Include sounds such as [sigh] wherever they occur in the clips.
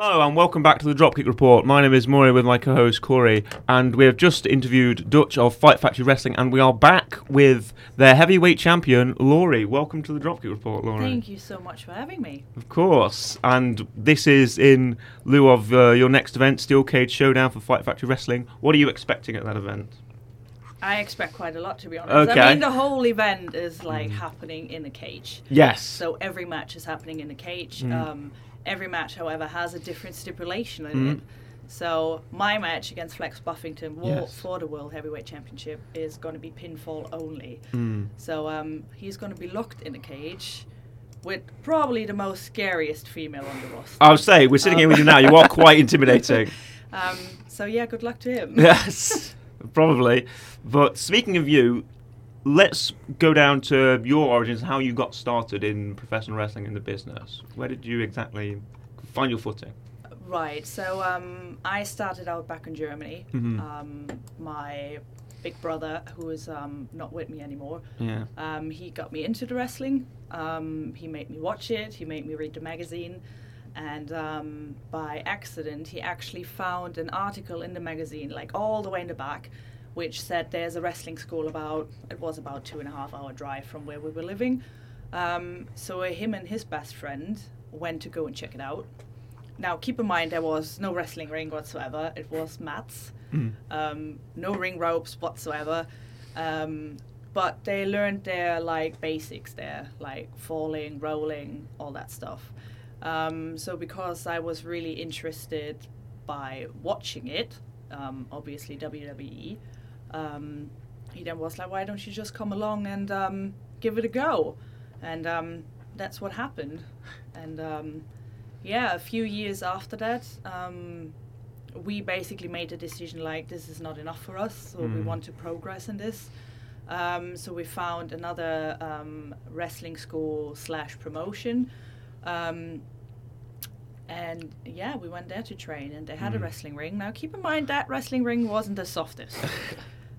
Hello and welcome back to the Dropkick Report. My name is Maury with my co-host Corey, and we have just interviewed Dutch of Fight Factory Wrestling, and we are back with their heavyweight champion Lory. Welcome to the Dropkick Report, Lory. Thank you so much for having me. Of course, and this is in lieu of uh, your next event, Steel Cage Showdown for Fight Factory Wrestling. What are you expecting at that event? I expect quite a lot, to be honest. Okay. I mean, the whole event is like happening in a cage. Yes. So every match is happening in a cage. Mm. Um, every match, however, has a different stipulation in Mm. it. So my match against Flex Buffington Yes. for the World Heavyweight Championship is going to be pinfall only. Mm. So um, he's going to be locked in a cage with probably the most scariest female on the roster. I would say we're sitting here with you now. You are quite intimidating. [laughs] Um, so yeah, good luck to him. yes, probably. But speaking of you, let's go down to your origins, how you got started in professional wrestling in the business. Where did you exactly find your footing? Right. So um, I started out back in Germany. Mhm. Um, my big brother, who is um, not with me anymore, Yeah. um, he got me into the wrestling. Um, he made me watch it. He made me read the magazine. And um, by accident, he actually found an article in the magazine, like all the way in the back, which said there's a wrestling school about, it was about two and a half hour drive from where we were living. Um, so him and his best friend went to go and check it out. Now, keep in mind, there was no wrestling ring whatsoever. It was mats, Mm. um, no ring ropes whatsoever. Um, but they learned their like basics there, like falling, rolling, all that stuff. Um, so because I was really interested by watching it, um, obviously WWE, um, he then was like, "Why don't you just come along and um, give it a go?" And um, that's what happened. And um, yeah, a few years after that, um, we basically made a decision like this is not enough for us, so we Mm. want to progress in this. Um, so we found another um, wrestling school slash promotion. Um, and yeah, we went there to train, and they had a Mm. wrestling ring. Now, keep in mind that wrestling ring wasn't the softest. [laughs]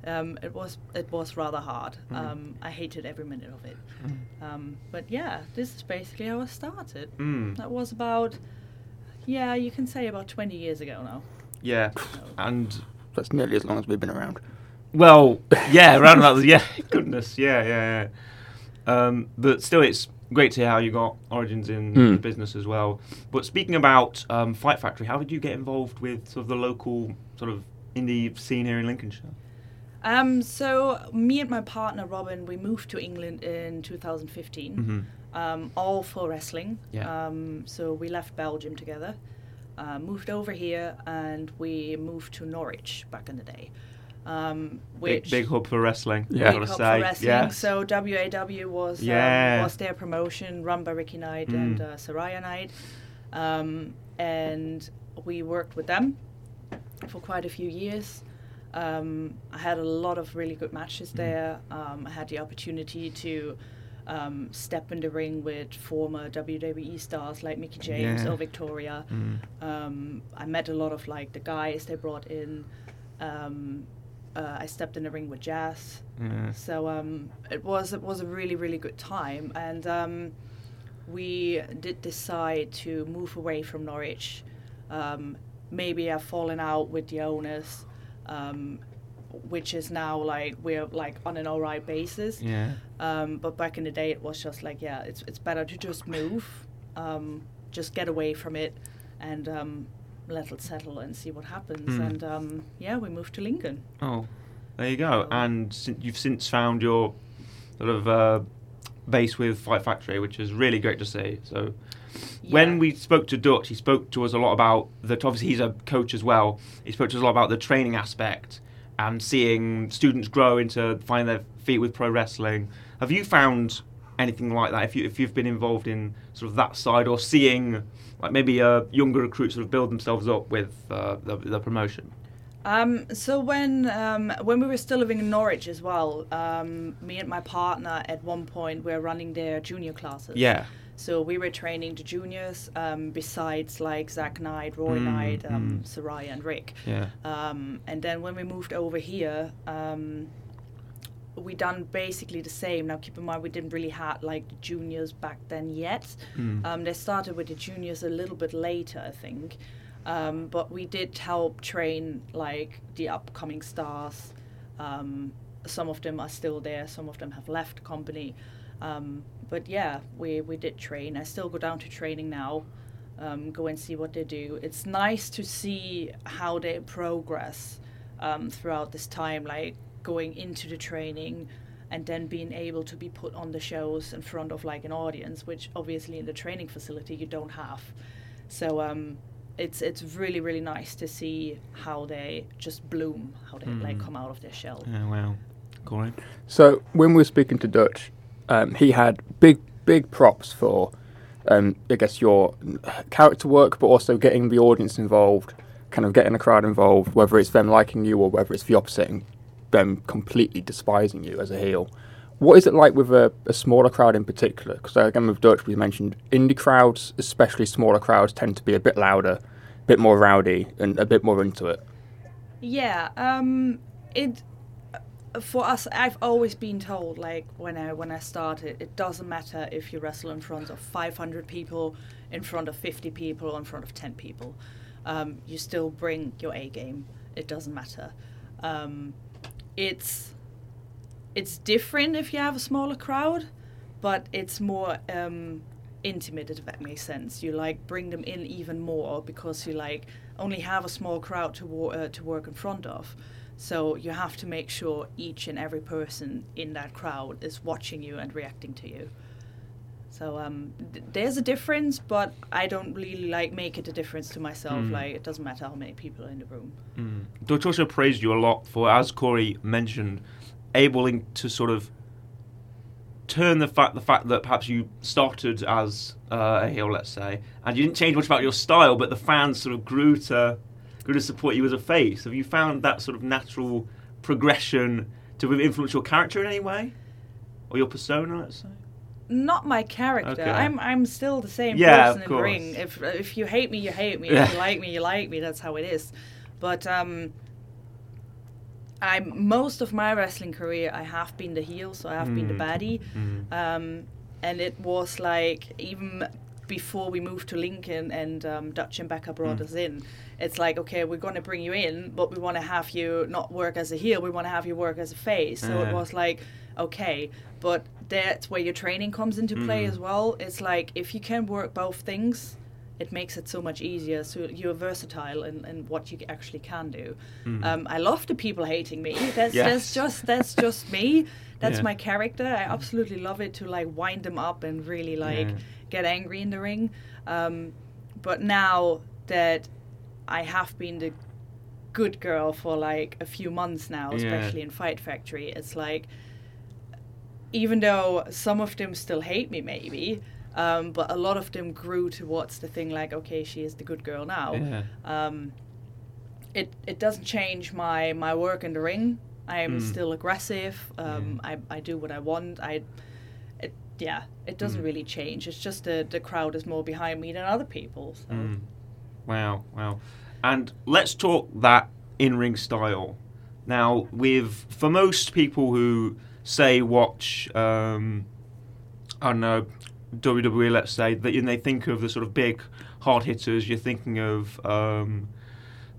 um, it was it was rather hard. Mm. Um, I hated every minute of it. Um, but yeah, this is basically how I started. Mm. That was about, yeah, you can say about 20 years ago now. Yeah. And That's nearly as long as we've been around. well, [laughs] yeah, around about yeah, [laughs] goodness, yeah, yeah, yeah. Um, but still, it's great to hear how you got origins in Mm. the business as well. But speaking about um, Fight Factory, how did you get involved with sort of the local sort of indie scene here in Lincolnshire? Um, so me and my partner Robin, we moved to England in 2015, Mm-hmm. um, all for wrestling. Yeah. Um, so we left Belgium together, uh, moved over here, and we moved to Norwich back in the day. Um, Big, which big hub for wrestling. Yeah. Big gotta hub say. for wrestling. Yes. So WAW was Yeah. um, was their promotion, run by Ricky Knight Mm. and uh, Saraya Knight, um, and we worked with them for quite a few years. Um, I had a lot of really good matches Mm. there. Um, I had the opportunity to um, step in the ring with former WWE stars like Mickie James Yeah. or Victoria. Mm. Um, I met a lot of like the guys they brought in. Um, uh, I stepped in the ring with Jazz. Yeah. So um, it was it was a really really good time, and um, we did decide to move away from Norwich. Um, maybe I've fallen out with the owners, um, which is now like we're like on an alright basis. Yeah. Um, but back in the day, it was just like yeah, it's it's better to just move, um, just get away from it, and um, let it settle and see what happens. Hmm. And um, yeah, we moved to Lincoln. Oh, there you go. And you've since found your sort of uh, base with Fight Factory, which is really great to see. So when we spoke to Dutch, he spoke to us a lot about that. Obviously, he's a coach as well. He spoke to us a lot about the training aspect and seeing students grow into finding their feet with pro wrestling. Have you found anything like that? If you if you've been involved in sort of that side or seeing like maybe uh, younger recruits sort of build themselves up with uh, the, the promotion. Um, so when um, when we were still living in Norwich as well, um, me and my partner at one point were running their junior classes. Yeah. So we were training the juniors um, besides like Zak Knight, Roy Mm, Knight, um, mm. Saraya, and Rick. Yeah. Um, and then when we moved over here, um, we done basically the same. Now keep in mind we didn't really have like the juniors back then yet. Mm. Um, they started with the juniors a little bit later, I think. Um, but we did help train like the upcoming stars. Um, some of them are still there. Some of them have left the company. Um, but yeah, we, we did train. I still go down to training now, um, go and see what they do. It's nice to see how they progress um, throughout this time, like going into the training and then being able to be put on the shows in front of like an audience, which obviously in the training facility you don't have. So um, it's it's really really nice to see how they just bloom, how they like Mm. come out of their shell. Oh, wow. Corey? So when we were speaking to Dutch, um, he had big, big props for, um, I guess, your character work, but also getting the audience involved, kind of getting the crowd involved, whether it's them liking you or whether it's the opposite, and them completely despising you as a heel. What is it like with a, a smaller crowd in particular? Because again, with Dutch, we mentioned indie crowds, especially smaller crowds, tend to be a bit louder, a bit more rowdy, and a bit more into it. Yeah, um, it uh, for us. I've always been told, like when I when I started, it doesn't matter if you wrestle in front of 500 people, in front of 50 people, or in front of 10 people. Um, you still bring your A game. It doesn't matter. Um, it's it's different if you have a smaller crowd, but it's more um, intimate if that makes sense. You like bring them in even more because you like only have a small crowd to wo- uh, to work in front of. So you have to make sure each and every person in that crowd is watching you and reacting to you. So um, th- there's a difference, but I don't really like make it a difference to myself. Mm. Like it doesn't matter how many people are in the room. Mm. Dutch also praised you a lot for, as Corey mentioned, able to sort of turn the fact the fact that perhaps you started as uh, a heel, let's say, and you didn't change much about your style, but the fans sort of grew to grew to support you as a face. Have you found that sort of natural progression to influence your character in any way, or your persona, let's say? Not my character. Okay. I'm I'm still the same Yeah, person in the ring. If if you hate me, you hate me. If [laughs] you like me, you like me. That's how it is. But um, I'm most of my wrestling career. I have been the heel, so I have been the Mm. baddie. Mm. Um, and it was like even before we moved to Lincoln and um, Dutch and Becca brought Mm. us in, it's like okay, we're going to bring you in, but we want to have you not work as a heel. We want to have you work as a face. So Yeah. it was like okay, but that's where your training comes into play Mm. as well. It's like if you can work both things. It makes it so much easier. So you're versatile in, in what you actually can do. Mm. Um, I love the people hating me. [laughs] That's, Yes. that's just that's just me. That's Yeah. my character. I absolutely love it to like wind them up and really like Yeah. get angry in the ring. Um, but now that I have been the good girl for like a few months now, Yeah. especially in Fight Factory, it's like even though some of them still hate me, maybe. Um, but a lot of them grew towards the thing like, okay, she is the good girl now Yeah. um, it it doesn't change my my work in the ring. I am Mm. still aggressive. Um, I, I do what I want. I it, yeah, it doesn't Mm. really change. It's just the the crowd is more behind me than other people. So. Mm. Wow, wow. And let's talk that in ring style. Now, with for most people who say watch, um, I don't know, WWE, let's say, that and they think of the sort of big hard hitters, you're thinking of um,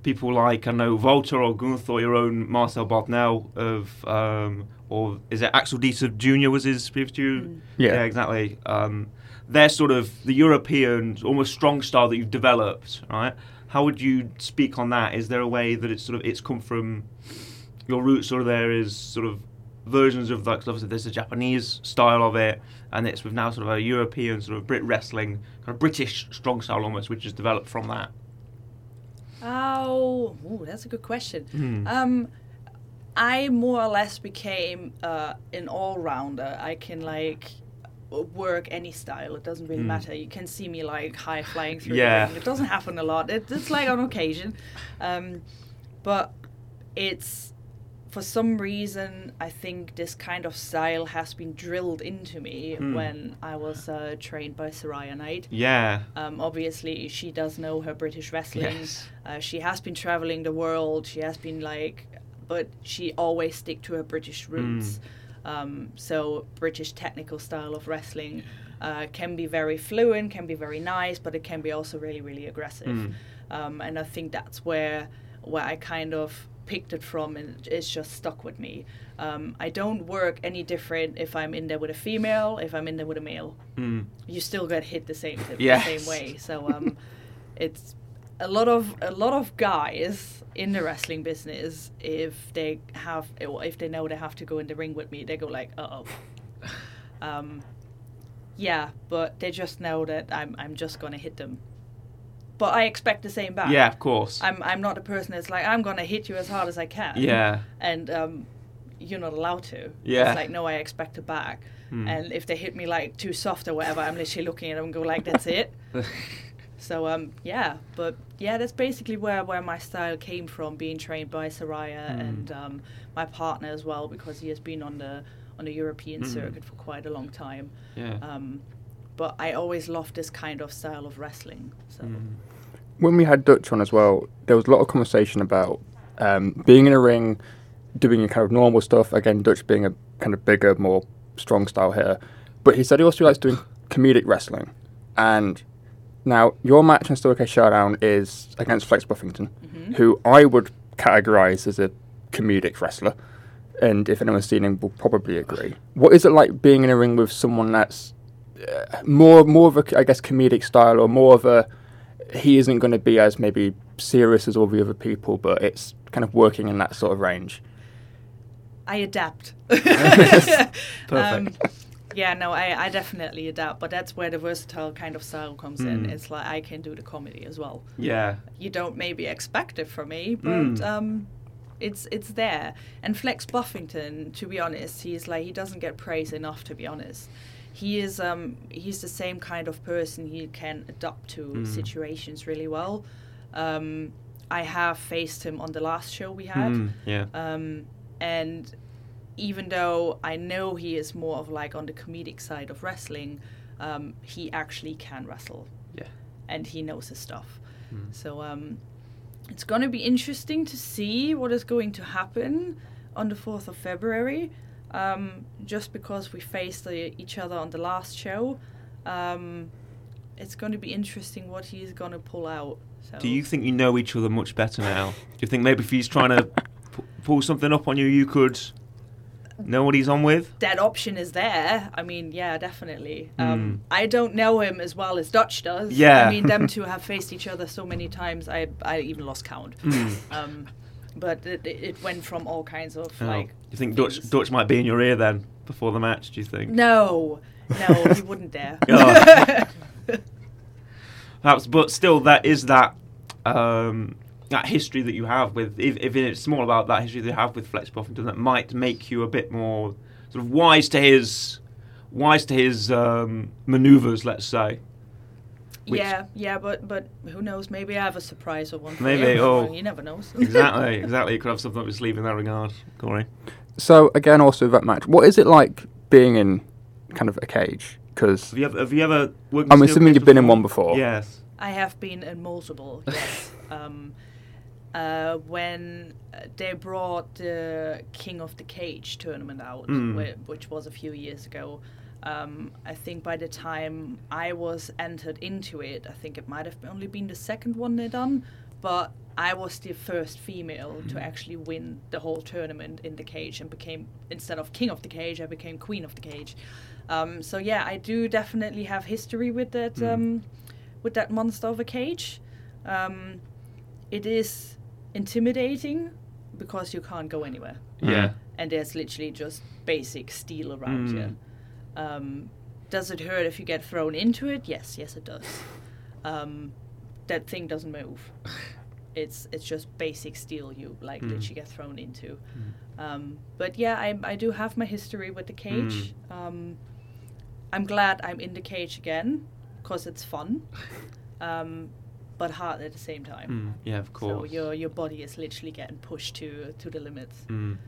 people like, I know, WALTER or Gunther, or your own Marcel Barthel of, um, or is it Axel Dieter Jr. was his previous Mm. Yeah. exactly. Um, they're sort of the European, almost strong style that you've developed, right? How would you speak on that? Is there a way that it's sort of it's come from your roots, or there is sort of versions of like 'cause obviously there's a Japanese style of it, and it's with now sort of a European sort of Brit wrestling, kind of British strong style almost, which is developed from that. Oh, ooh, that's a good question. Hmm. Um, I more or less became uh, an all rounder. I can like work any style. It doesn't really Mm. matter. You can see me like high flying through Yeah. It doesn't happen a lot. It, it's like on occasion, um, but it's for some reason I think this kind of style has been drilled into me Mm. when I was uh, trained by Saraya Knight. Yeah. Um, obviously, she does know her British wrestling. Yes. Uh, she has been traveling the world. She has been like, but she always stick to her British roots. Um, so British technical style of wrestling uh, can be very fluent, can be very nice, but it can be also really, really aggressive. Mm. Um, and I think that's where where I kind of picked it from, and it's just stuck with me. Um, I don't work any different if I'm in there with a female, if I'm in there with a male. Mm. You still get hit the same the Yes. same way. So um, [laughs] it's a lot of a lot of guys in the wrestling business. If they have if they know they have to go in the ring with me, they go like, uh oh. [laughs] Um, yeah, but they just know that I'm I'm just gonna hit them. But I expect the same back. Yeah, of course. I'm I'm not a person that's like I'm gonna hit you as hard as I can. yeah. And um, you're not allowed to. Yeah. It's like no, I expect it back. Hmm. And if they hit me like too soft or whatever, I'm literally looking at them and go like, that's it. [laughs] So um yeah, but yeah, that's basically where, where my style came from, being trained by Saraya Mm. and um, my partner as well, because he has been on the on the European Mm. circuit for quite a long time. yeah. Um, but I always loved this kind of style of wrestling. So Mm. when we had Dutch on as well, there was a lot of conversation about um, being in a ring, doing your kind of normal stuff. Again, Dutch being a kind of bigger, more strong style here, But he said he also likes doing comedic wrestling. And now your match in Stoic Showdown is against Flex Buffington, Mhm. who I would categorize as a comedic wrestler. And if anyone's seen him, will probably agree. What is it like being in a ring with someone that's more, more of a, I guess, comedic style, or more of a he isn't going to be as maybe serious as all the other people, but it's kind of working in that sort of range. I adapt. [laughs] Perfect. Um, yeah, no, I, I definitely adapt, but that's where the versatile kind of style comes in. Mm. It's like I can do the comedy as well. yeah. You don't maybe expect it from me, but Mm. um, it's it's there. And Flex Buffington, to be honest, he's like he doesn't get praise enough. To be honest, he is um, he's the same kind of person. He can adapt to Mm. situations really well. Um, I have faced him on the last show we had. Mm, yeah. Um, and even though I know he is more of like on the comedic side of wrestling, um, he actually can wrestle Yeah. and he knows his stuff. Mm. So um, it's going to be interesting to see what is going to happen on the 4th of February. Um, just because we faced the, each other on the last show, um, it's going to be interesting what he's going to pull out. So. Do you think you know each other much better now? Do you think maybe if he's trying to [laughs] p- pull something up on you, you could know what he's on with? that option is there. I mean, yeah, definitely. Um, Mm. I don't know him as well as Dutch does. Yeah. I mean, them [laughs] two have faced each other so many times. I I even lost count. Mm. Um, but it, it went from all kinds of Oh. like. You think Dutch, things. Dutch might be in your ear then before the match? Do you think? No, no, he [laughs] wouldn't dare. Oh. [laughs] Perhaps, but still, that is that um, that history that you have with, if, if it's small about that history that you have with Flex Buffington, that might make you a bit more sort of wise to his wise to his um, manoeuvres. Let's say. Which- yeah, yeah, but but who knows? Maybe I have a surprise or one. Maybe, you. [laughs] oh. you never know. [laughs] exactly, exactly. You could have something up your sleeve in that regard, Corey. So again, also that match. What is it like being in kind of a cage? Because Have you ever? Have you ever worked? I'm assuming you've been in one before. Yes. I have been in multiple. [laughs] Yes. um, uh, when uh, they brought the King of the Cage tournament out, Mm. whi- which was a few years ago, um, I think by the time I was entered into it, I think it might have only been the second one they done, but I was the first female to actually win the whole tournament in the cage and became instead of king of the cage, I became queen of the cage. Um, so yeah, I do definitely have history with that Mm. um, with that monster of a cage. Um, it is intimidating because you can't go anywhere, Yeah. and there's literally just basic steel around Mm. you. Um, does it hurt if you get thrown into it? Yes, yes, it does. Um, that thing doesn't move. [laughs] It's it's just basic steel you like Mm. that you get thrown into. Um, but yeah, I, I do have my history with the cage. Um, I'm glad I'm in the cage again because it's fun, [laughs] um, but hard at the same time. Mm, yeah, of course. So your your body is literally getting pushed to to the limits. Mm.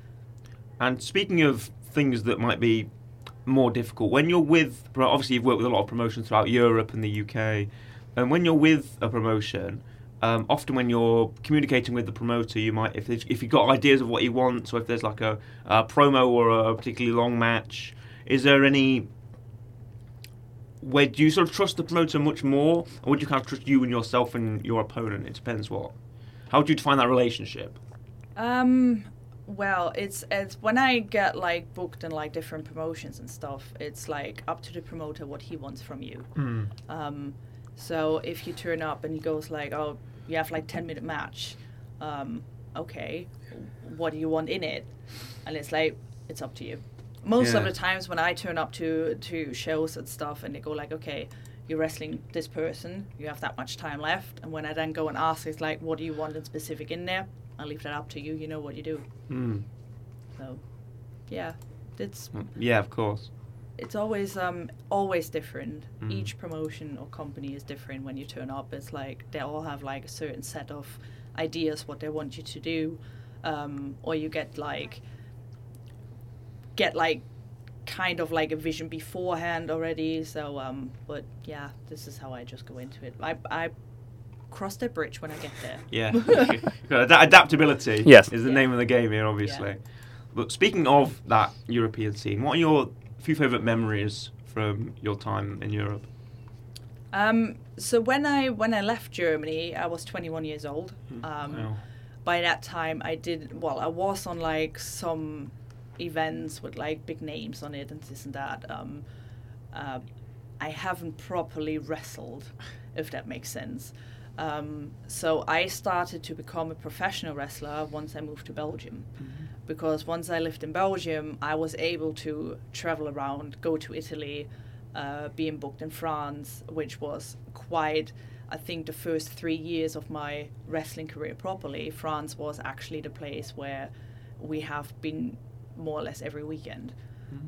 And speaking of things that might be more difficult, when you're with, obviously you've worked with a lot of promotions throughout Europe and the UK, and when you're with a promotion, um, often when you're communicating with the promoter, you might if if you've got ideas of what he wants, or if there's like a, a promo or a particularly long match, is there any where do you sort of trust the promoter much more, or would you kind of trust you and yourself and your opponent? It depends what. How do you define that relationship? Um, well, it's it's when I get like booked in like different promotions and stuff. It's like up to the promoter what he wants from you. Um, so if you turn up and he goes like, "Oh, you have like ten minute match," um, okay, what do you want in it? And it's like, it's up to you. Most of the times when I turn up to to shows and stuff, and they go like, "Okay, you're wrestling this person, you have that much time left," and when I then go and ask, it's like, "What do you want in specific in there?" I leave that up to you. You know what you do. Mm. So, yeah, it's Yeah, of course. it's always um always different. Mm. Each promotion or company is different when you turn up. It's like they all have like a certain set of ideas what they want you to do, um, or you get like get like kind of like a vision beforehand already. So um, but yeah, this is how I just go into it. I I cross that bridge when I get there. [laughs] Yeah. Adaptability Yes. is the Yeah. name of the game here, obviously. But speaking of that European scene, what are your few favourite memories from your time in Europe? Um, so when I when I left Germany, I was 21 years old. Um, Wow. By that time, I did well. I was on like some events with like big names on it and this and that. Um, uh, I haven't properly wrestled, if that makes sense. Um, so I started to become a professional wrestler once I moved to Belgium, because once I lived in Belgium, I was able to travel around, go to Italy, uh, being booked in France, which was quite. I think the first three years of my wrestling career properly, France was actually the place where we have been more or less every weekend.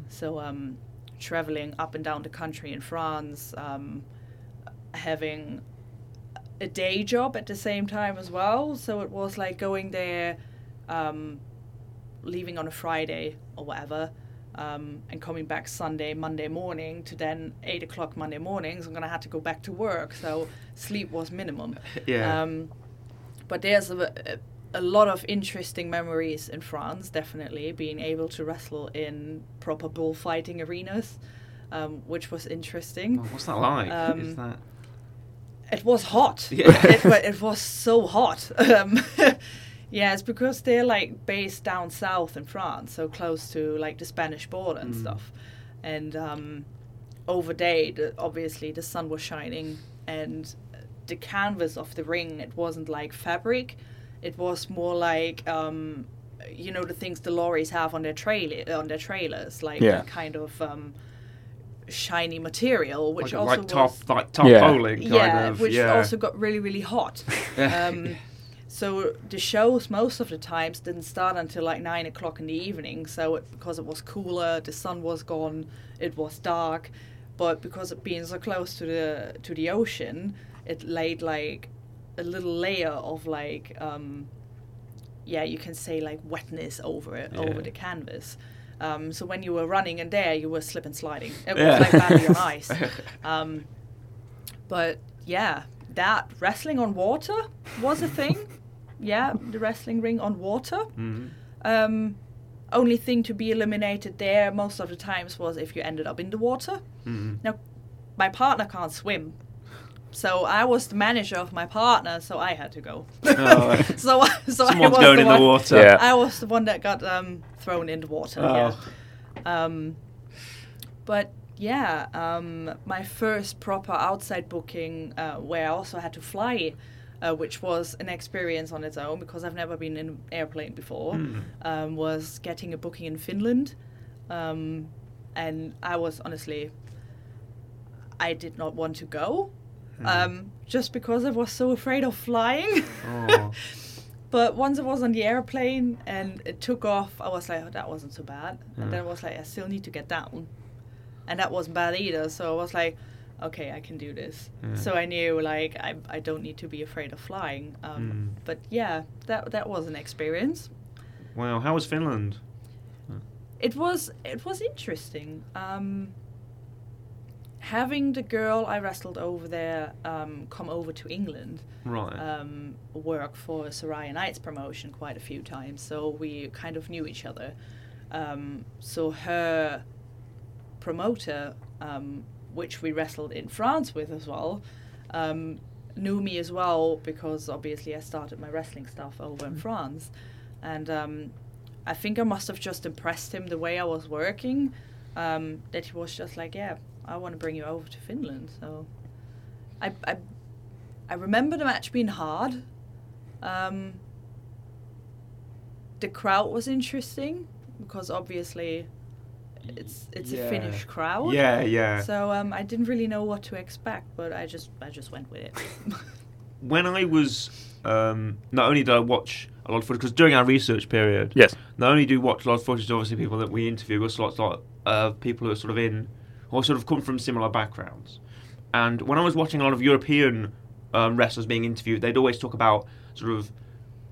So um, traveling up and down the country in France, um, having a day job at the same time as well. So it was like going there, um, leaving on a Friday or whatever, um, and coming back Sunday, Monday morning to then eight o'clock Monday mornings. I'm gonna have to go back to work, so sleep was minimum. [laughs] Yeah. Um, but there's a, a, a lot of interesting memories in France, definitely being able to wrestle in proper bullfighting arenas, um, which was interesting. Oh, what's that like? Um, is that It was hot. [laughs] Yeah. it, it was so hot. [laughs] Um, [laughs] yeah, it's because they're like based down south in France, so close to like the Spanish border and Mm. stuff. And um, over day, the, obviously the sun was shining, and the canvas of the ring it wasn't like fabric. It was more like um, you know the things the lorries have on their trailer on their trailers, like Yeah. that kind of um, shiny material, which like, also like top, was like top Yeah. bowling kind yeah, of. which yeah. also got really really hot. [laughs] um, [laughs] so the shows most of the times didn't start until like nine o'clock in the evening. So it, because it was cooler, the sun was gone, it was dark, but because it being so close to the to the ocean, it laid like a little layer of like um, yeah, you can say like wetness over it Yeah. over the canvas. Um, so when you were running in there, you were slip and sliding. It Yeah. was like badly on [laughs] ice. Um, but yeah, that wrestling on water was a thing. [laughs] yeah, the wrestling ring on water. Mhm. Um, only thing to be eliminated there most of the times was if you ended up in the water. Mhm. Now, my partner can't swim. So I was the manager of my partner, so I had to go. Oh. so, [laughs] so I was going the in one, the water. Yeah. I was the one that got um, thrown in the water. Oh. Yeah. Um, but yeah, um, my first proper outside booking uh, where I also had to fly, uh, which was an experience on its own because I've never been in an airplane before, Mm. um, was getting a booking in Finland. Um, and I was honestly, I did not want to go. Um, just because I was so afraid of flying. [laughs] Oh. But once I was on the airplane and it took off, I was like, oh, that wasn't so bad. Yeah. And then I was like, I still need to get down. And that wasn't bad either. So I was like, okay, I can do this. Yeah. So I knew like I, I don't need to be afraid of flying. Um, Mm. But yeah, that that was an experience. Wow. How was Finland? It was it was interesting. Um, having the girl I wrestled over there um, come over to England Right. um, work for Saraya Knight's promotion quite a few times, so we kind of knew each other. Um, so her promoter, um, which we wrestled in France with as well, um, knew me as well because obviously I started my wrestling stuff over in France, and um, I think I must have just impressed him the way I was working. Um, that he was just like, yeah, I want to bring you over to Finland. So, I, I I remember the match being hard. Um, the crowd was interesting because obviously it's it's Yeah. a Finnish crowd. yeah, yeah. So um, I didn't really know what to expect, but I just I just went with it. [laughs] when I was um, not only did I watch a lot of footage because during our research period, Yes. not only do we watch a lot of footage, obviously people that we interview, but also lots lot of people who are sort of in or sort of come from similar backgrounds. And when I was watching a lot of European um, wrestlers being interviewed, they'd always talk about sort of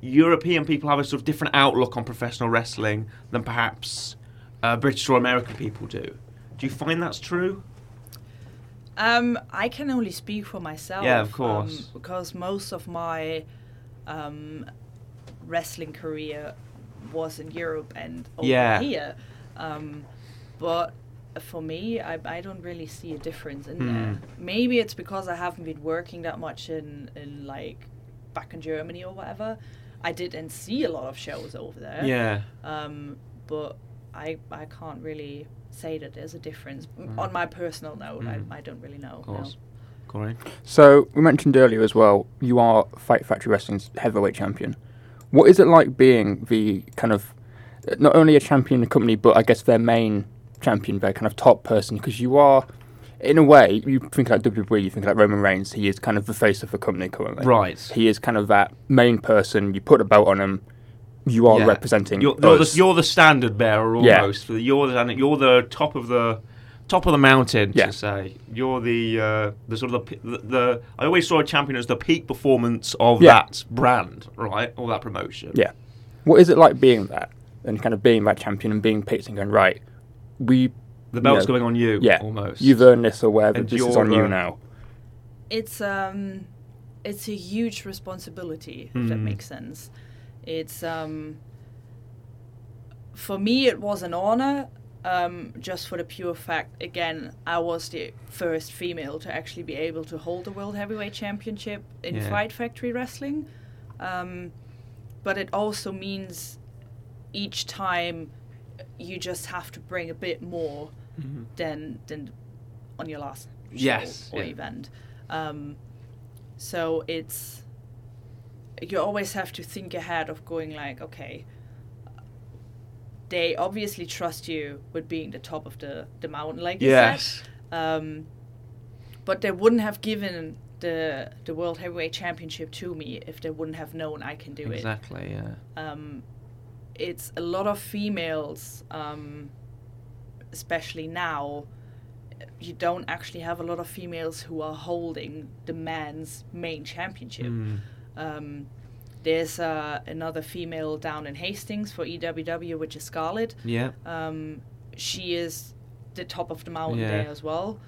European people have a sort of different outlook on professional wrestling than perhaps uh, British or American people do. Do you find that's true? Um, I can only speak for myself. Yeah, of um, course. because most of my um, wrestling career was in Europe and over Yeah. here. Um, but for me, I, I don't really see a difference in Hmm. there. Maybe it's because I haven't been working that much in, in like back in Germany or whatever. I didn't see a lot of shows over there. Yeah. Um, but I I can't really say that there's a difference Mm. on my personal note. Mm. I, I don't really know. Of course. no. Corey? So we mentioned earlier as well, you are Fight Factory Wrestling's heavyweight champion. What is it like being the kind of not only a champion in the company, but I guess their main champion, their kind of top person? Because you are, in a way, you think like WWE, you think like Roman Reigns. He is kind of the face of the company currently. Right. He is kind of that main person. You put a belt on him. You are Yeah. representing. You're, you're, the, you're the standard bearer almost. The, you're the you're the top of the top of the mountain Yeah. to say. You're the uh, the sort of the, the, the I always saw a champion as the peak performance of Yeah. that brand, right, or that promotion. Yeah. What is it like being that and kind of being that champion and being picked and going right? We The belt's you know, going on you, Yeah, almost. You've earned this or whatever. And this is on you now. It's um, it's a huge responsibility. If that Mm. makes sense. It's um, for me it was an honor. Um, just for the pure fact, again, I was the first female to actually be able to hold the World Heavyweight Championship in Yeah. Fight Factory Wrestling. Um, but it also means each time you just have to bring a bit more Mhm. than than on your last show Yes, or yeah. event. Um, so it's you always have to think ahead of going like, okay, they obviously trust you with being the top of the, the mountain, like you Yes. said. Um, but they wouldn't have given the the World Heavyweight Championship to me if they wouldn't have known I can do it Exactly. Yeah. um, it's a lot of females, um, especially now. You don't actually have a lot of females who are holding the men's main championship. Mm. Um, there's uh, another female down in Hastings for EWW, which is Scarlett. Yeah. Um, she is the top of the mountain Yeah. there as well,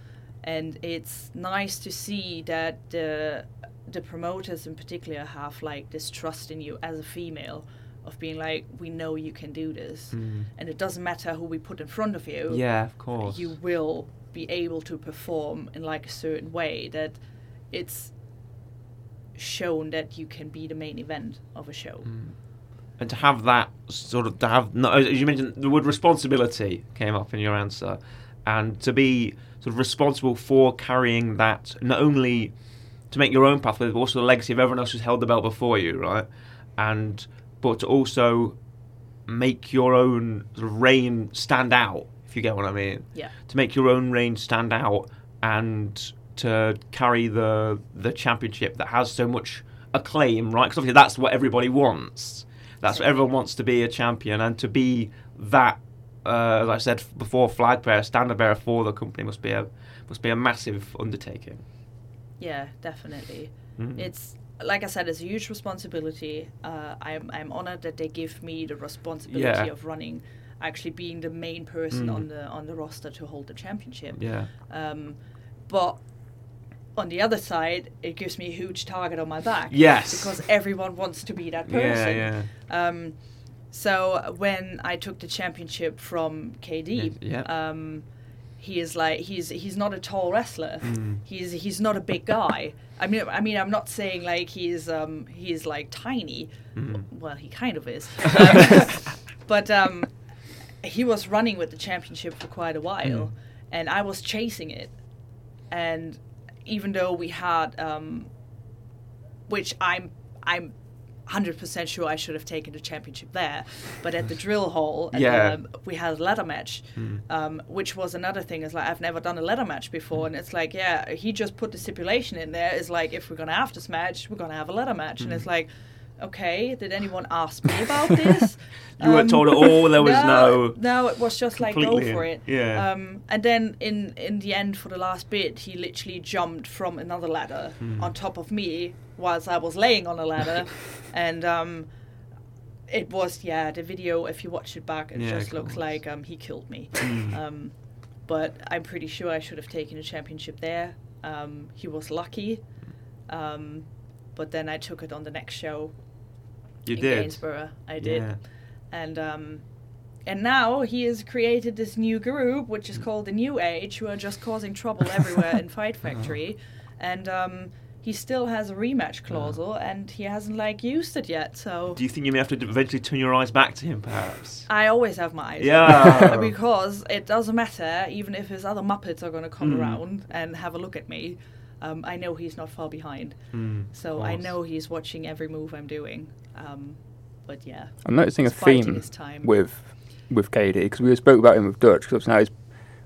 and it's nice to see that the the promoters in particular have like this trust in you as a female of being like, we know you can do this, Mm. and it doesn't matter who we put in front of you. Yeah. Of course. You will be able to perform in like a certain way that it's shown that you can be the main event of a show. Mm. and to have that sort of to have no, as you mentioned the word responsibility came up in your answer and to be sort of responsible for carrying that not only to make your own pathway but also the legacy of everyone else who's held the belt before you right and but to also make your own sort of reign stand out if you get what i mean Yeah. to make your own reign stand out and to carry the the championship that has so much acclaim, right? Because obviously that's what everybody wants. That's what everyone wants to be a champion, and to be that, uh, as I said before, flag bearer, standard bearer for the company must be a must be a massive undertaking. Yeah, definitely. Mm. It's like I said, it's a huge responsibility. Uh, I'm I'm honored that they give me the responsibility Yeah. of running, actually being the main person Mm. on the on the roster to hold the championship. yeah, Um, but on the other side, it gives me a huge target on my back. Yes. Because everyone wants to be that person. Yeah, yeah. Um, so when I took the championship from KD, Yeah. um, he is like he's he's not a tall wrestler. Mm. He's he's not a big guy. I mean I mean I'm not saying like he's um, he's like tiny. Mm. Well, he kind of is. [laughs] Um, [laughs] but um, he was running with the championship for quite a while, Mm. and I was chasing it. And even though we had, um, which I'm I'm hundred percent sure I should have taken the championship there, but at the drill hall, at Yeah. the, we had a ladder match, Mm. um, which was another thing. Is like I've never done a ladder match before, and it's like yeah, he just put the stipulation in there. Is like if we're gonna have this match, we're gonna have a ladder match, and Mm. it's like. Okay, did anyone ask me about this? [laughs] You weren't told at all, there was [laughs] no- No, it was just like go for it. yeah. Um, and then in in the end, for the last bit, he literally jumped from another ladder Hmm. on top of me whilst I was laying on a ladder, [laughs] and um, it was yeah. The video, if you watch it back, it Yeah, just looks like um, he killed me. Mm. Um, but I'm pretty sure I should have taken a championship there. Um, he was lucky. Um, but then I took it on the next show You in did. Gainsborough. I did Yeah. and um, and now he has created this new group which Mm. is called the New Age, who are just causing trouble everywhere in Fight [laughs] Uh-huh. Factory, and um, he still has a rematch clause, and he hasn't like used it yet. So Do you think you may have to eventually turn your eyes back to him, perhaps? I always have my eyes. Yeah. [laughs] because it doesn't matter, even if his other Muppets are going to come Mm. around and have a look at me. Um, I know he's not far behind, Mm, so I know he's watching every move I'm doing. Um, but yeah, I'm noticing a theme his time. with with KD because we spoke about him with Dutch because now he's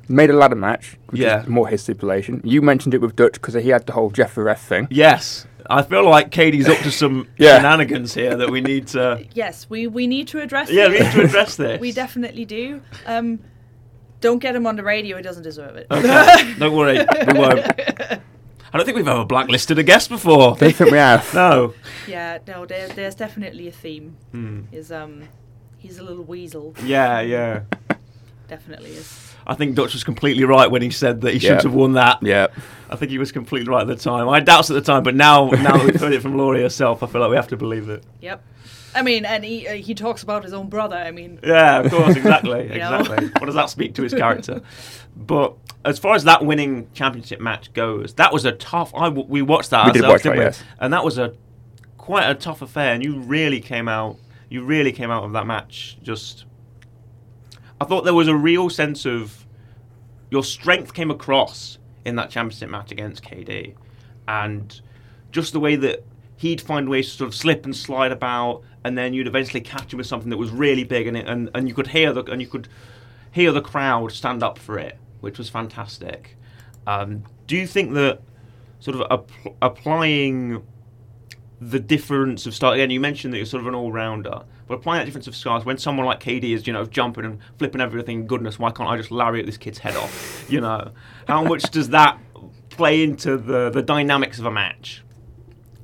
made a ladder match, which Yeah. is more his stipulation. You mentioned it with Dutch because he had the whole Jeff the Ref thing. Yes. I feel like KD's up to some [laughs] Yeah. shenanigans here that we need to. [laughs] yes, we, we need to address Yeah, it. we need to address [laughs] this. We definitely do. Um, don't get him on the radio. He doesn't deserve it. Okay. Don't worry, we won't. I don't think we've ever blacklisted a guest before. Don't think we have. [laughs] No. yeah, no, there, there's definitely a theme. Hmm. Is um, he's a little weasel. Yeah, yeah. [laughs] Definitely is. I think Dutch was completely right when he said that he should Yeah. have won that. Yeah. I think he was completely right at the time. I had doubts at the time, but now, now that we've [laughs] heard it from Lory herself, I feel like we have to believe it. Yep. I mean, and he uh, he talks about his own brother. I mean, Yeah, of course, exactly, [laughs] You know? exactly. What does that speak to his character? But as far as that winning championship match goes, that was a tough. I w- we watched that. We did ourselves, watch that, didn't we? yes. And that was a quite a tough affair. And you really came out. You really came out of that match just. I thought there was a real sense of your strength came across in that championship match against KD, and just the way that he'd find ways to sort of slip and slide about, and then you'd eventually catch him with something that was really big, and it, and, and you could hear the and you could hear the crowd stand up for it, which was fantastic. Um, do you think that sort of app- applying the difference of style again? You mentioned that you're sort of an all rounder, but applying that difference of styles when someone like KD is you know jumping and flipping everything, goodness, why can't I just lariat this kid's head off? You know, how much does that play into the the dynamics of a match?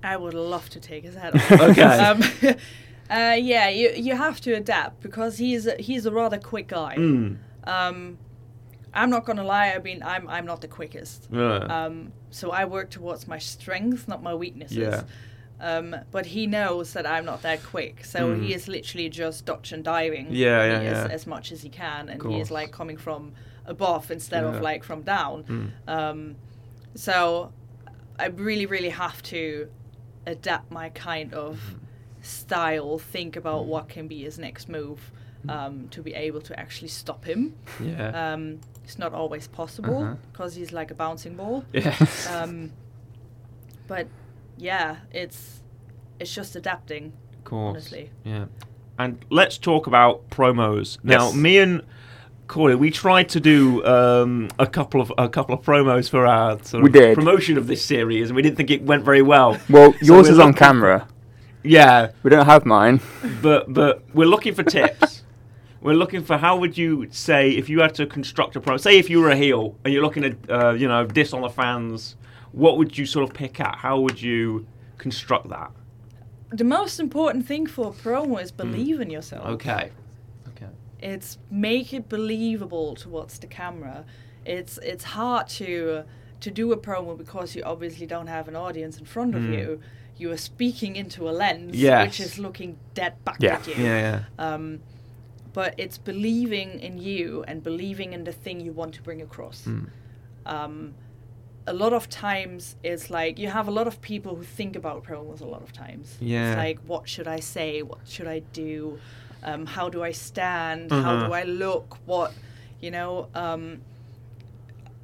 I would love to take his head [laughs] off. Okay. Um, [laughs] uh, yeah, you you have to adapt because he's a, he's a rather quick guy. Mm. Um, I'm not gonna lie. I mean, I'm I'm not the quickest. Yeah. Um, so I work towards my strengths, not my weaknesses. Yeah. Um, but he knows that I'm not that quick, so Mm. he is literally just dodge and diving. Yeah, yeah, me as, yeah. as much as he can, and he is like coming from above instead Yeah. of like from down. Mm. Um, so I really, really have to adapt my kind of style, think about what can be his next move, um, to be able to actually stop him. yeah. Um, it's not always possible Uh-huh. because he's like a bouncing ball. [laughs] yeah. Um, but yeah, it's it's just adapting. Of course. honestly. Yeah. And let's talk about promos. Now, Yes. me and Corey, we tried to do um, a couple of a couple of promos for our sort We of did. promotion of this series, and we didn't think it went very well. Well, So yours is on looking- camera. Yeah, We don't have mine. but but we're looking for tips. we're looking for how would you say if you had to construct a promo? Say if you were a heel and you're looking at uh, you know diss on the fans, what would you sort of pick at? How would you construct that? The most important thing for a promo is believe in yourself. Hmm. Okay. It's make it believable towards the camera. It's it's hard to to do a promo because you obviously don't have an audience in front of Mm. you. You are speaking into a lens, Yes. which is looking dead back Yeah. at you. Yeah, yeah. Um, but it's believing in you and believing in the thing you want to bring across. Mm. Um, a lot of times it's like you have a lot of people who think about promos a lot of times. Yeah. It's like, what should I say? What should I do? Um, how do I stand? Uh-huh. How do I look? What, you know? Um,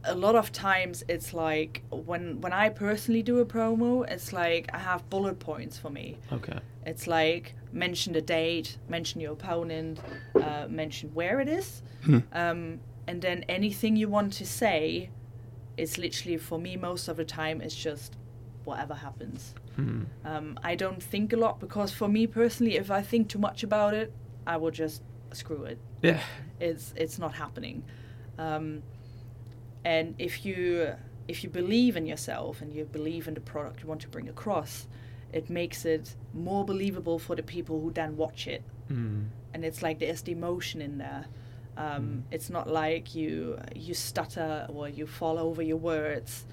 a lot of times it's like when when I personally do a promo, it's like I have bullet points for me. Okay. It's like mention the date, mention your opponent, uh, mention where it is, um, and then anything you want to say is literally for me most of the time it's just whatever happens. Mm. Um, I don't think a lot because for me personally, if I think too much about it, I will just screw it. Yeah. It's it's not happening. Um, and if you if you believe in yourself and you believe in the product you want to bring across, it makes it more believable for the people who then watch it. Mm. And it's like there's the emotion in there. Um, It's not like you you stutter or you fall over your words.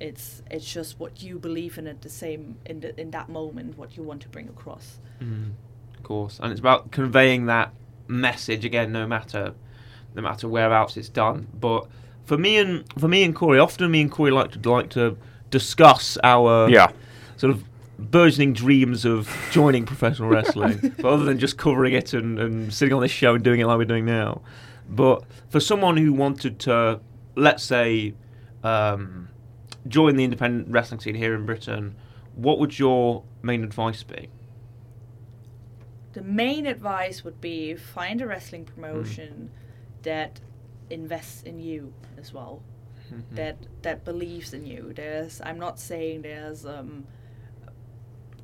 It's it's just what you believe in at the same in the, in that moment what you want to bring across. Mm. Course, and it's about conveying that message again, no matter no matter whereabouts it's done. But for me and for me and Corey, often me and Corey like to like to discuss our Yeah. sort of burgeoning dreams of joining professional wrestling, [laughs] but other than just covering it and, and sitting on this show and doing it like we're doing now. But for someone who wanted to, let's say, um, join the independent wrestling scene here in Britain, what would your main advice be? The main advice would be find a wrestling promotion that invests in you as well. That that believes in you. There's I'm not saying there's um,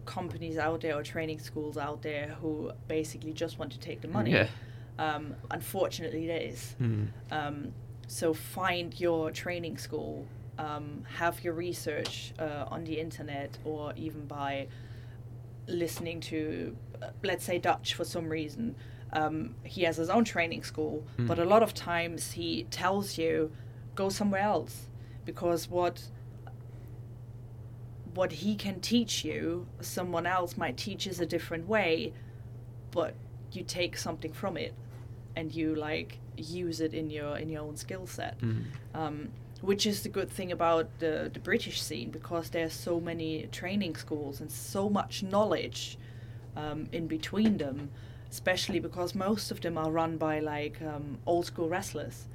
companies out there or training schools out there who basically just want to take the money. Yeah. Um, unfortunately, there is. Mm. Um, so find your training school, um, have your research uh, on the internet or even by listening to, let's say, Dutch for some reason. Um, he has his own training school, Mm. but a lot of times he tells you go somewhere else because what what he can teach you, someone else might teach us a different way, but you take something from it and you like use it in your in your own skill set. Mm. Um, which is the good thing about the, the British scene because there's so many training schools and so much knowledge um, in between them, especially because most of them are run by like um, old school wrestlers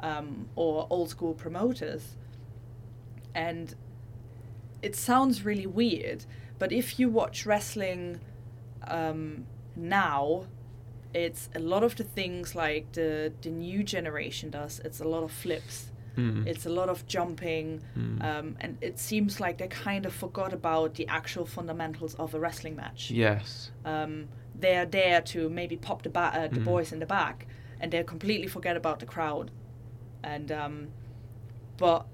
um, or old school promoters. And it sounds really weird, but if you watch wrestling um, now, it's a lot of the things like the the new generation does. It's a lot of flips. Mm. It's a lot of jumping, Mm. um, and it seems like they kind of forgot about the actual fundamentals of a wrestling match. Yes. Um, they're there to maybe pop the ba- uh, the Mm. boys in the back, and they completely forget about the crowd. And um, but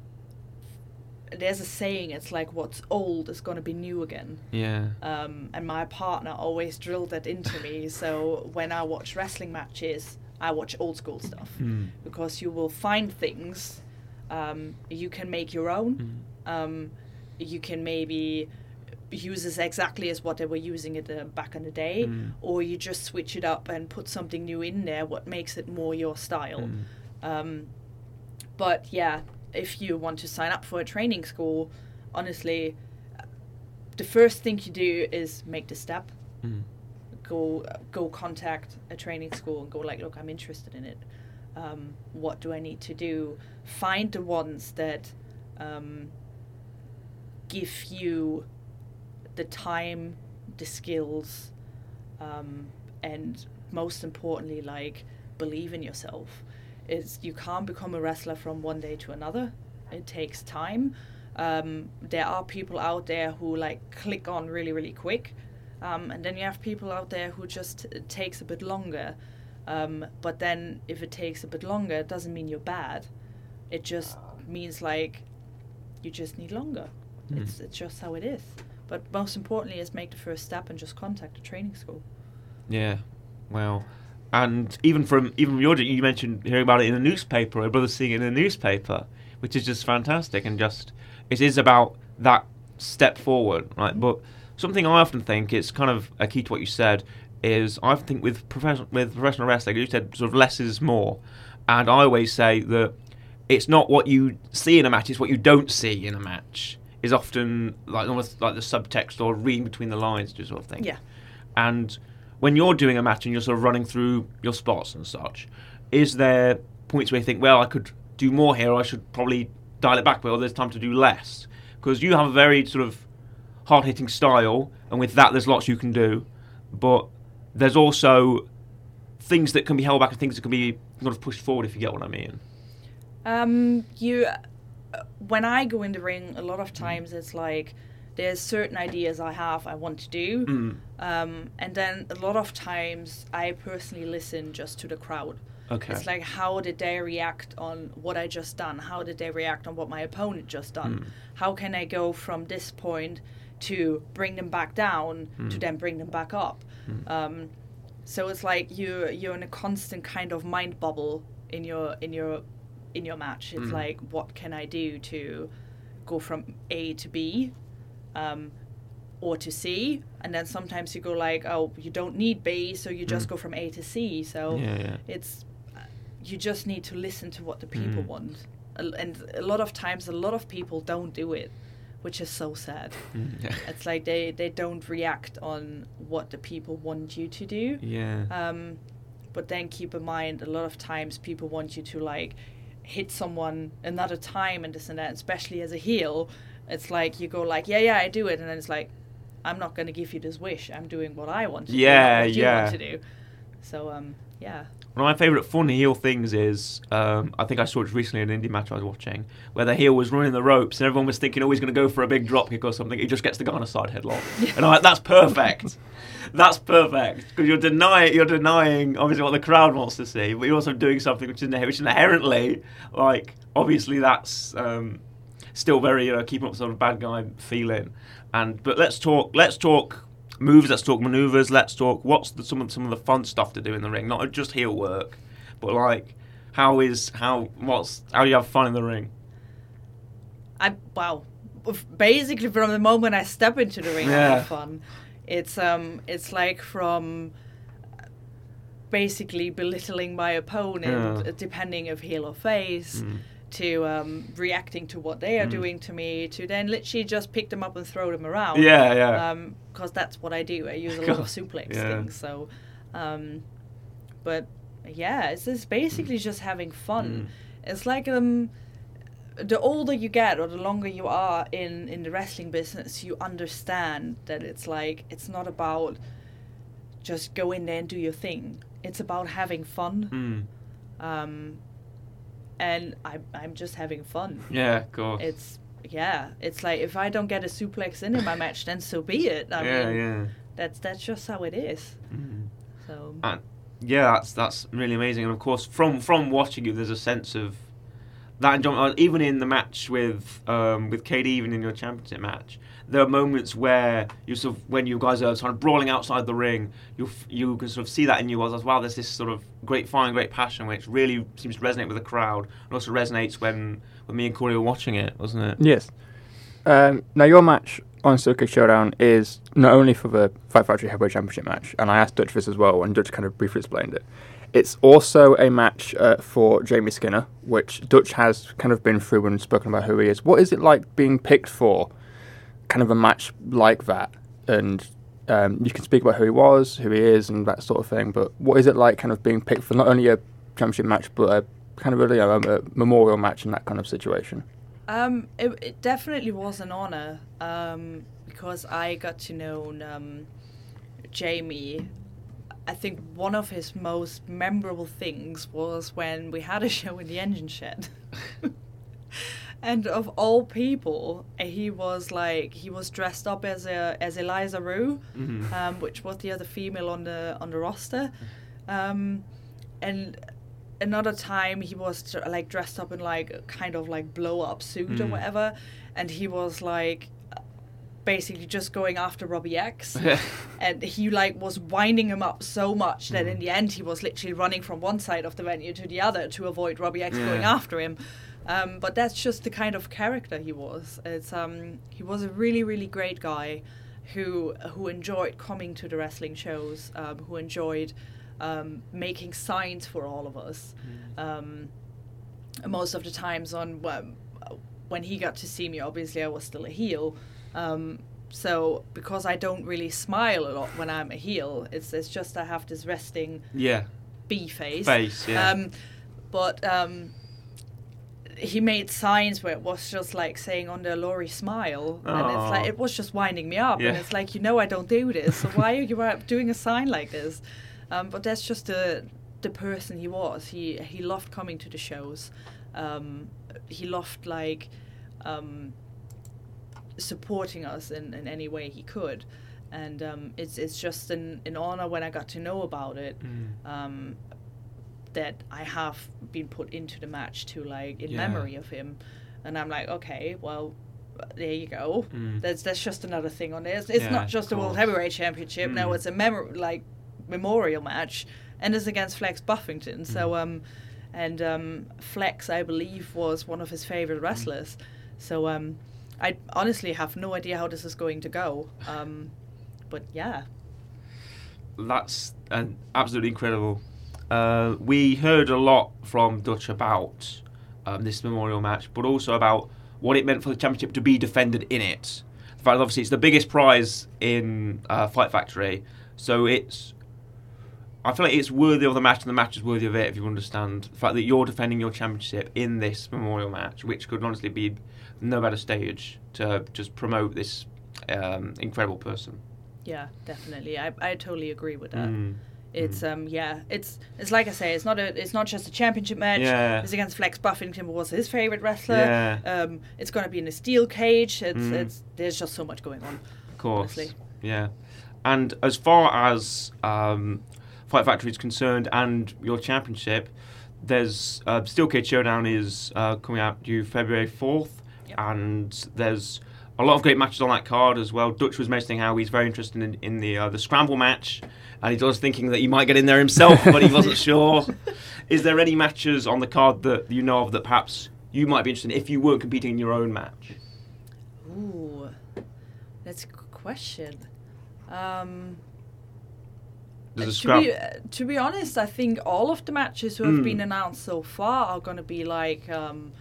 there's a saying, it's like what's old is going to be new again. Yeah. Um, and my partner always drilled that into me. [laughs] So when I watch wrestling matches, I watch old school stuff Mm. because you will find things um, you can make your own. Mm. Um, you can maybe use this exactly as what they were using it uh, back in the day, Mm. or you just switch it up and put something new in there, what makes it more your style. Mm. Um, but yeah, if you want to sign up for a training school, honestly, the first thing you do is make the step. Mm. Go go contact a training school and go like, look, I'm interested in it. Um, what do I need to do? Find the ones that um, give you the time, the skills, um, and most importantly, like believe in yourself. Is you can't become a wrestler from one day to another. It takes time. Um, there are people out there who like click on really really quick, um, and then you have people out there who just takes a bit longer. Um, but then if it takes a bit longer, it doesn't mean you're bad. It just means like you just need longer. Mm. It's it's just how it is. But most importantly is make the first step and just contact a training school. Yeah. Wow. And even from even from your you mentioned hearing about it in a newspaper, or a brother seeing it in a newspaper. which is just fantastic and just it is about that step forward, right? But something I often think it's kind of a key to what you said is I think with professional with professional wrestling, you said sort of less is more, and I always say that it's not what you see in a match; it's what you don't see in a match. Is often like almost like the subtext or reading between the lines, do sort of thing. Yeah. And when you're doing a match and you're sort of running through your spots and such, is there points where you think, well, I could do more here, or I should probably dial it back, or there's time to do less? Because you have a very sort of hard hitting style, and with that, there's lots you can do. But there's also things that can be held back and things that can be sort of pushed forward, if you get what I mean. Um, you, uh, when I go in the ring, a lot of times it's like there's certain ideas I have I want to do, Mm. um, and then a lot of times I personally listen just to the crowd. Okay. It's like how did they react on what I just done? How did they react on what my opponent just done? Mm. How can I go from this point to bring them back down to Mm. then bring them back up? Mm. Um, so it's like you you're in a constant kind of mind bubble in your in your in your match. It's Mm. like what can I do to go from A to B, um, or to C, and then sometimes you go like, oh, you don't need B, so you just Mm. go from A to C. So yeah, yeah. it's uh, you just need to listen to what the people Mm. want, and a lot of times a lot of people don't do it, which is so sad. Mm, yeah. It's like they they don't react on what the people want you to do. yeah. Um, but then keep in mind, a lot of times people want you to like hit someone another time and this and that. Especially as a heel, it's like you go like, yeah, yeah, I do it, and then it's like, I'm not going to give you this wish. I'm doing what I want to Yeah, do, what you yeah. want to do. So um, yeah. One of my favourite fun heel things is um, I think I saw it recently in an indie match I was watching where the heel was running the ropes and everyone was thinking, oh, he's going to go for a big drop kick or something. He just gets the guy on a side headlock, and I'm like, that's perfect. that's perfect because you're denying you're denying obviously what the crowd wants to see, but you're also doing something which is which inherently like obviously that's um, still very you know keeping up sort of bad guy feeling. And but let's talk let's talk moves. Let's talk maneuvers. Let's talk what's the, some of some of the fun stuff to do in the ring, not just heel work, but like how is how what's how do you have fun in the ring? I wow. Basically, from the moment I step into the ring, I Yeah. have fun. It's um, it's like from basically belittling my opponent, Yeah. depending of heel or face, Mm. To um, reacting to what they are Mm. doing to me, to then literally just pick them up and throw them around. Yeah, yeah. Because that's what I do. I use a [laughs] lot of suplex Yeah. things. So, um, but yeah, it's just basically just having fun. It's like um, the older you get or the longer you are in in the wrestling business, you understand that it's like it's not about just go in there and do your thing. It's about having fun. Mm. Um, and I'm I'm just having fun. Yeah, of course. It's yeah, it's like if I don't get a suplex in in my match, then so be it. I yeah, mean, yeah. that's that's just how it is. Mm. So And yeah, that's that's really amazing. And of course, from from watching you, there's a sense of that enjoyment. Even in the match with um, with KD, even in your championship match, there are moments where you sort of when you guys are sort of brawling outside the ring, you you can sort of see that in you as well. There's this sort of great fire, and great passion, which really seems to resonate with the crowd, and also resonates when when me and Corey were watching it, wasn't it? Yes. Um, now your match on Circuit Showdown is not only for the Fight Factory Heavyweight Championship match, and I asked Dutch this as well, and Dutch kind of briefly explained it. It's also a match uh, for Jamie Skinner, which Dutch has kind of been through and spoken about who he is. What is it like being picked for kind of a match like that? And um, you can speak about who he was, who he is, and that sort of thing. But what is it like, kind of being picked for not only a championship match, but a kind of a, you know, a, memorial match in that kind of situation? Um, it, it definitely was an honor um, because I got to know um, Jamie. I think one of his most memorable things was when we had a [laughs] show in the engine shed. [laughs] and of all people, he was like he was dressed up as a as Eliza Rue, Mhm. um, which was the other female on the on the roster, um, and another time he was like dressed up in like a kind of like blow up suit or Mm. whatever, and he was like basically just going after Robbie X. [laughs] and he like was winding him up so much that in the end he was literally running from one side of the venue to the other to avoid Robbie X Yeah. going after him. Um, but that's just the kind of character he was. It's um, he was a really really great guy, who who enjoyed coming to the wrestling shows, um, who enjoyed um, making signs for all of us. Um, most of the times on when he got to see me, obviously I was still a heel. Um, so because I don't really smile a lot when I'm a heel, it's it's just I have this resting Yeah. B face. Face, yeah. Um, but um, he made signs where it was just like saying on the Lory smile, and it's like it was just winding me up, and it's like you know I don't do this, so why are you doing a sign like this? Um, but that's just the the person he was. He he loved coming to the shows. Um, he loved like um, supporting us in, in any way he could. And um, it's it's just an, an honor when I got to know about it Mm. um, that I have been put into the match to like in Yeah. memory of him, and I'm like, okay, well, there you go. Mm. That's that's just another thing on this. It's Yeah, not just a world heavyweight championship. No, Mm. it's a mem- like memorial match, and it's against Flex Buffington. Mm. So um, and um, Flex, I believe, was one of his favorite Mm. wrestlers. So um, I honestly have no idea how this is going to go. Um, but yeah. That's uh, absolutely incredible. Uh, we heard a lot from Dutch about um, this memorial match, but also about what it meant for the championship to be defended in it. The fact that obviously it's the biggest prize in uh, Fight Factory, so it's. I feel like it's worthy of the match, and the match is worthy of it. If you understand the fact that you're defending your championship in this memorial match, which could honestly be no better stage to just promote this um, incredible person. Yeah, definitely. I, I totally agree with that. Mm. It's um yeah, it's it's like I say, it's not a it's not just a championship match. Yeah. It's against Flex Buffington, who was his favorite wrestler. Yeah. Um, it's gonna be in a steel cage. It's Mm. it's there's just so much going on. Of course. honestly. Yeah. And as far as um, Fight Factory is concerned and your championship, there's uh, Steel Cage Showdown is uh, coming out due February 4th, Yep. and there's a lot of great matches on that card as well. Dutch was mentioning how he's very interested in, in the uh, the scramble match, and he was thinking that he might get in there himself, but he wasn't [laughs] sure. Is there any matches on the card that you know of that perhaps you might be interested in if you weren't competing in your own match? Ooh, that's a good question. Um, a to be uh, to be honest, I think all of the matches who have Mm. been announced so far are gonna be like um,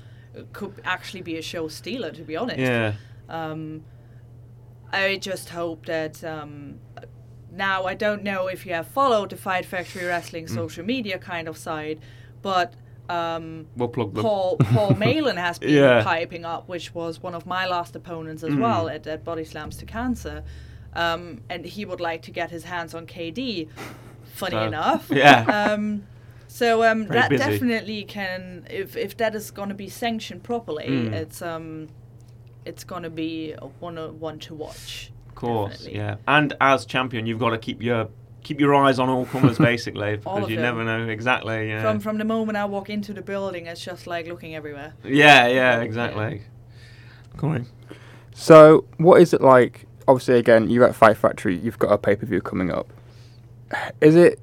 could actually be a show stealer. To be honest. Yeah. Um, I just hope that um, now I don't know if you have followed the Fight Factory Wrestling Mm. social media kind of side, but um, We'll plug. Paul Paul [laughs] Malin has been Yeah. piping up, which was one of my last opponents as Mm. well at, at Body Slams to Cancer, um, and he would like to get his hands on KD. Funny So, enough, [laughs] yeah. Um, so um, that busy. definitely can, if if that is going to be sanctioned properly, Mm. it's um, it's going to be a one one to watch. Of course, definitely. yeah. And as champion, you've got to keep your keep your eyes on all comers, [laughs] basically, All because of you them. never know exactly. Yeah. From from the moment I walk into the building, it's just like looking everywhere. yeah, yeah, exactly. Cool. So, what is it like? Obviously, again, you're at Fight Factory. You've got a pay per view coming up. Is it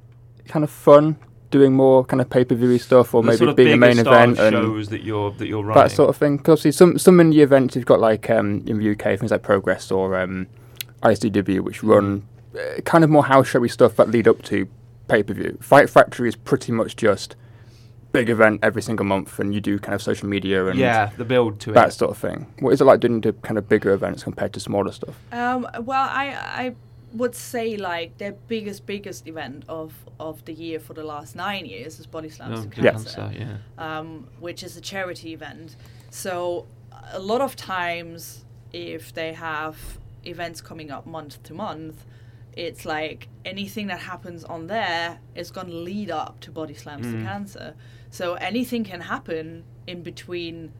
kind of fun doing more kind of pay per view stuff, or The maybe sort of being a main bigger style event and shows that you're that you're running. that sort of thing? Because obviously, some some in the events you've got like um, in the UK things like Progress or um, ICW, which run uh, kind of more house showy stuff that lead up to pay per view. Fight Factory is pretty much just big event every single month, and you do kind of social media and yeah, the build to that it. sort of thing. What is it like doing the kind of bigger events compared to smaller stuff? Um, well, I I would say like their biggest biggest event of of the year for the last nine years is Body Slams Oh, to Cancer. yeah. um, which is a charity event. So a lot of times, if they have events coming up month to month, it's like anything that happens on there is going to lead up to Body Slams to Mm. Cancer. So anything can happen in between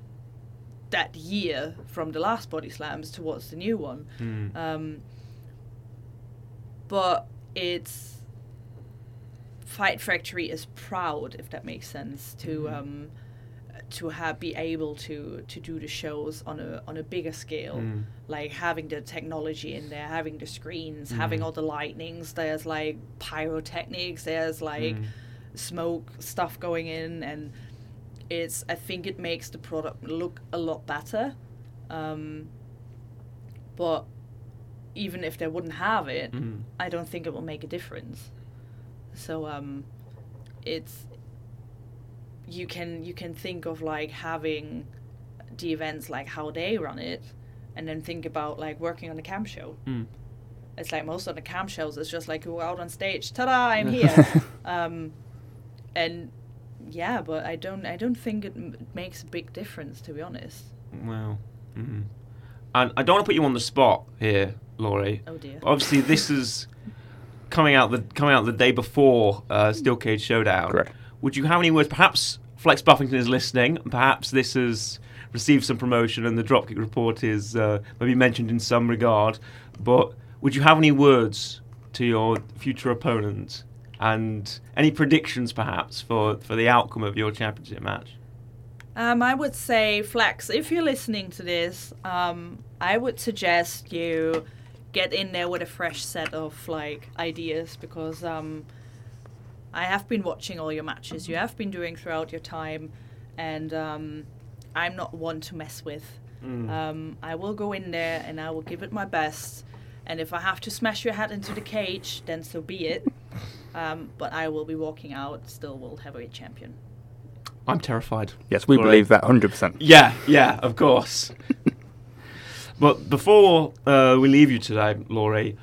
that year from the last Body Slams towards the new one. Mm. Um, but it's Fight Factory is proud, if that makes sense, to Mhm. um, to have be able to to do the shows on a on a bigger scale, Mm. like having the technology in there, having the screens, having Mhm. all the lightnings. There's like pyrotechnics. There's like Mm. smoke stuff going in and it's I think it makes the product look a lot better. Um, but even if they wouldn't have it, Mm. I don't think it will make a difference. So um, it's you can you can think of like having the events like how they run it, and then think about like working on a camp show. Mm. It's like most of the camp shows. It's just like you're out on stage, ta-da, I'm [laughs] here. um, and yeah, but I don't I don't think it m- makes a big difference to be honest. Wow. Mm. And I don't want to put you on the spot here, Lory. Oh dear. Obviously, this is coming out the coming out the day before uh, Steel Cage Showdown. Correct. Would you have any words? Perhaps Flex Buffington is listening. Perhaps this has received some promotion, and the Dropkick Report is uh, maybe mentioned in some regard. But would you have any words to your future opponent, and any predictions, perhaps, for for the outcome of your championship match? Um, I would say, Flex, if you're listening to this, um, I would suggest you get in there with a fresh set of like ideas because um, I have been watching all your matches. You have been doing throughout your time, and um, I'm not one to mess with. Mm. Um, I will go in there and I will give it my best. And if I have to smash your head into the cage, then so be it. [laughs] Um, but I will be walking out still world heavyweight champion. I'm terrified. Yes, we Lory. believe that 100%. Yeah, yeah, of course. But before uh, we leave you today, Lory,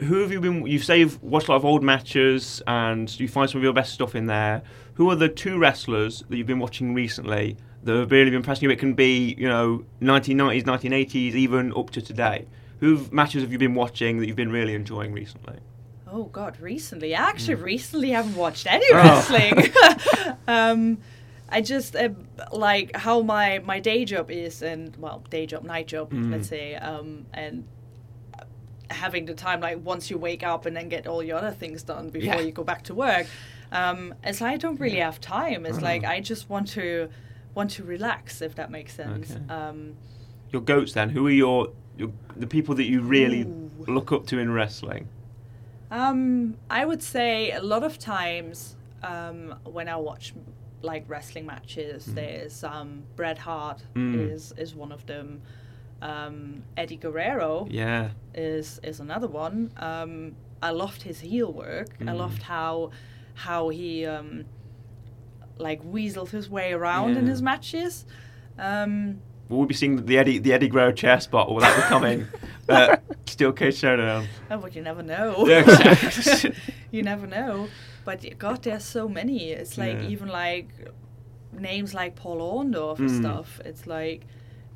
who have you been? You say you've watched a lot of old matches and you find some of your best stuff in there. Who are the two wrestlers that you've been watching recently that have really been impressing you? It can be, you know, 1990s, 1980s, even up to today. Who matches have you been watching that you've been really enjoying recently? Oh God, recently. I actually recently haven't watched any Oh. [laughs] wrestling. [laughs] um, I just uh, like how my my day job is, and well, day job, night job, Mm. let's say, um, and having the time like once you wake up and then get all your other things done before Yeah. you go back to work. Um, it's like I don't really have time. It's like Oh. I just want to want to relax, if that makes sense. Okay. Um, Your goats, then. Who are your, your the people that you really Ooh. look up to in wrestling? Um, I would say a lot of times um, when I watch like wrestling matches, there's um, Bret Hart Mm. is is one of them. Um, Eddie Guerrero Yeah. is is another one. Um, I loved his heel work. I Mm. loved how how he um, like weaseled his way around in his matches. Um, Will we be seeing the Eddie the Eddie Guerrero chair spot, will that be coming? uh, Steel Cage Showdown. oh, but you never know. Yeah, [laughs] you never know. But God, there's so many. It's like Yeah. even like names like Paul Orndorff and Mm. stuff. It's like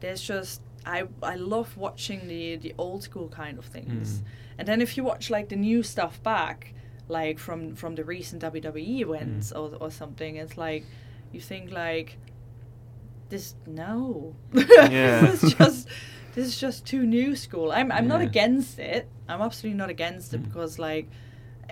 there's just I I love watching the the old school kind of things. Mm. And then if you watch like the new stuff back, like from from the recent WWE events Mm. or or something, it's like you think like this no. Yeah. [laughs] this is just this is just too new school. I'm I'm not against it. I'm absolutely not against it Mm. because like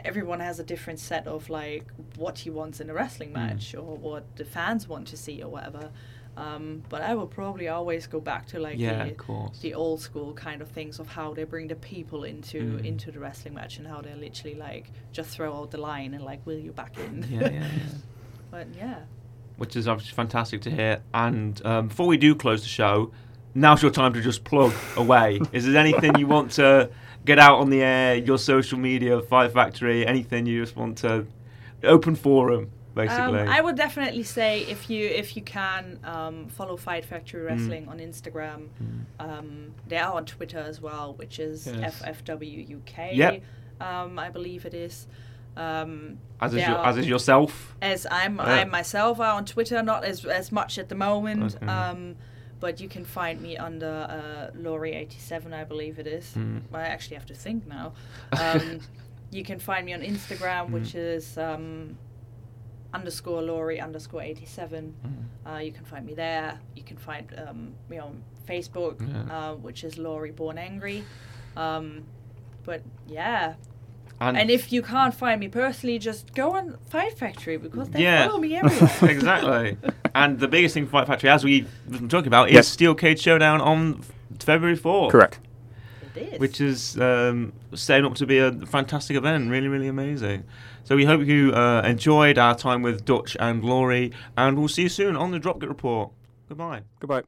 everyone has a different set of like what he wants in a wrestling Mm. match or what the fans want to see or whatever. Um, but I will probably always go back to like yeah, the, the old school kind of things of how they bring the people into Mm. into the wrestling match and how they literally like just throw out the line and like will you back in Yeah, [laughs] yeah, yeah. but yeah Which is obviously fantastic to hear. And um, before we do close the show, now's your time to just plug away. [laughs] Is there anything you want to get out on the air? Your social media, Fight Factory, anything you just want to open forum, basically. Um, I would definitely say if you if you can um, follow Fight Factory Mm. Wrestling on Instagram. Um, they are on Twitter as well, which is Yes. FFWUK. Yep. Um, I believe it is. Um, as is your, as is yourself. as I'm Yeah. I myself are on Twitter, not as as much at the moment. Okay. Um, but you can find me under uh, Lory87, I believe it is. Mm. I actually have to think now. [laughs] Um, you can find me on Instagram, which Mm. is um, underscore Lory underscore 87. Mm. Uh, you can find me there. You can find um, me on Facebook, Yeah. uh, which is Lory Born Angry. Um, but yeah, And, and if you can't find me personally, just go on Fight Factory because they Yeah. follow me [laughs] everywhere. exactly. and the biggest thing for Fight Factory, as we've been talking about, is Yes. Steel Cage Showdown on February 4th. Correct. is. which is um, setting up to be a fantastic event. Really, really amazing. So we hope you uh, enjoyed our time with Dutch and Lory, and we'll see you soon on the Dropkick Report. Goodbye. Goodbye.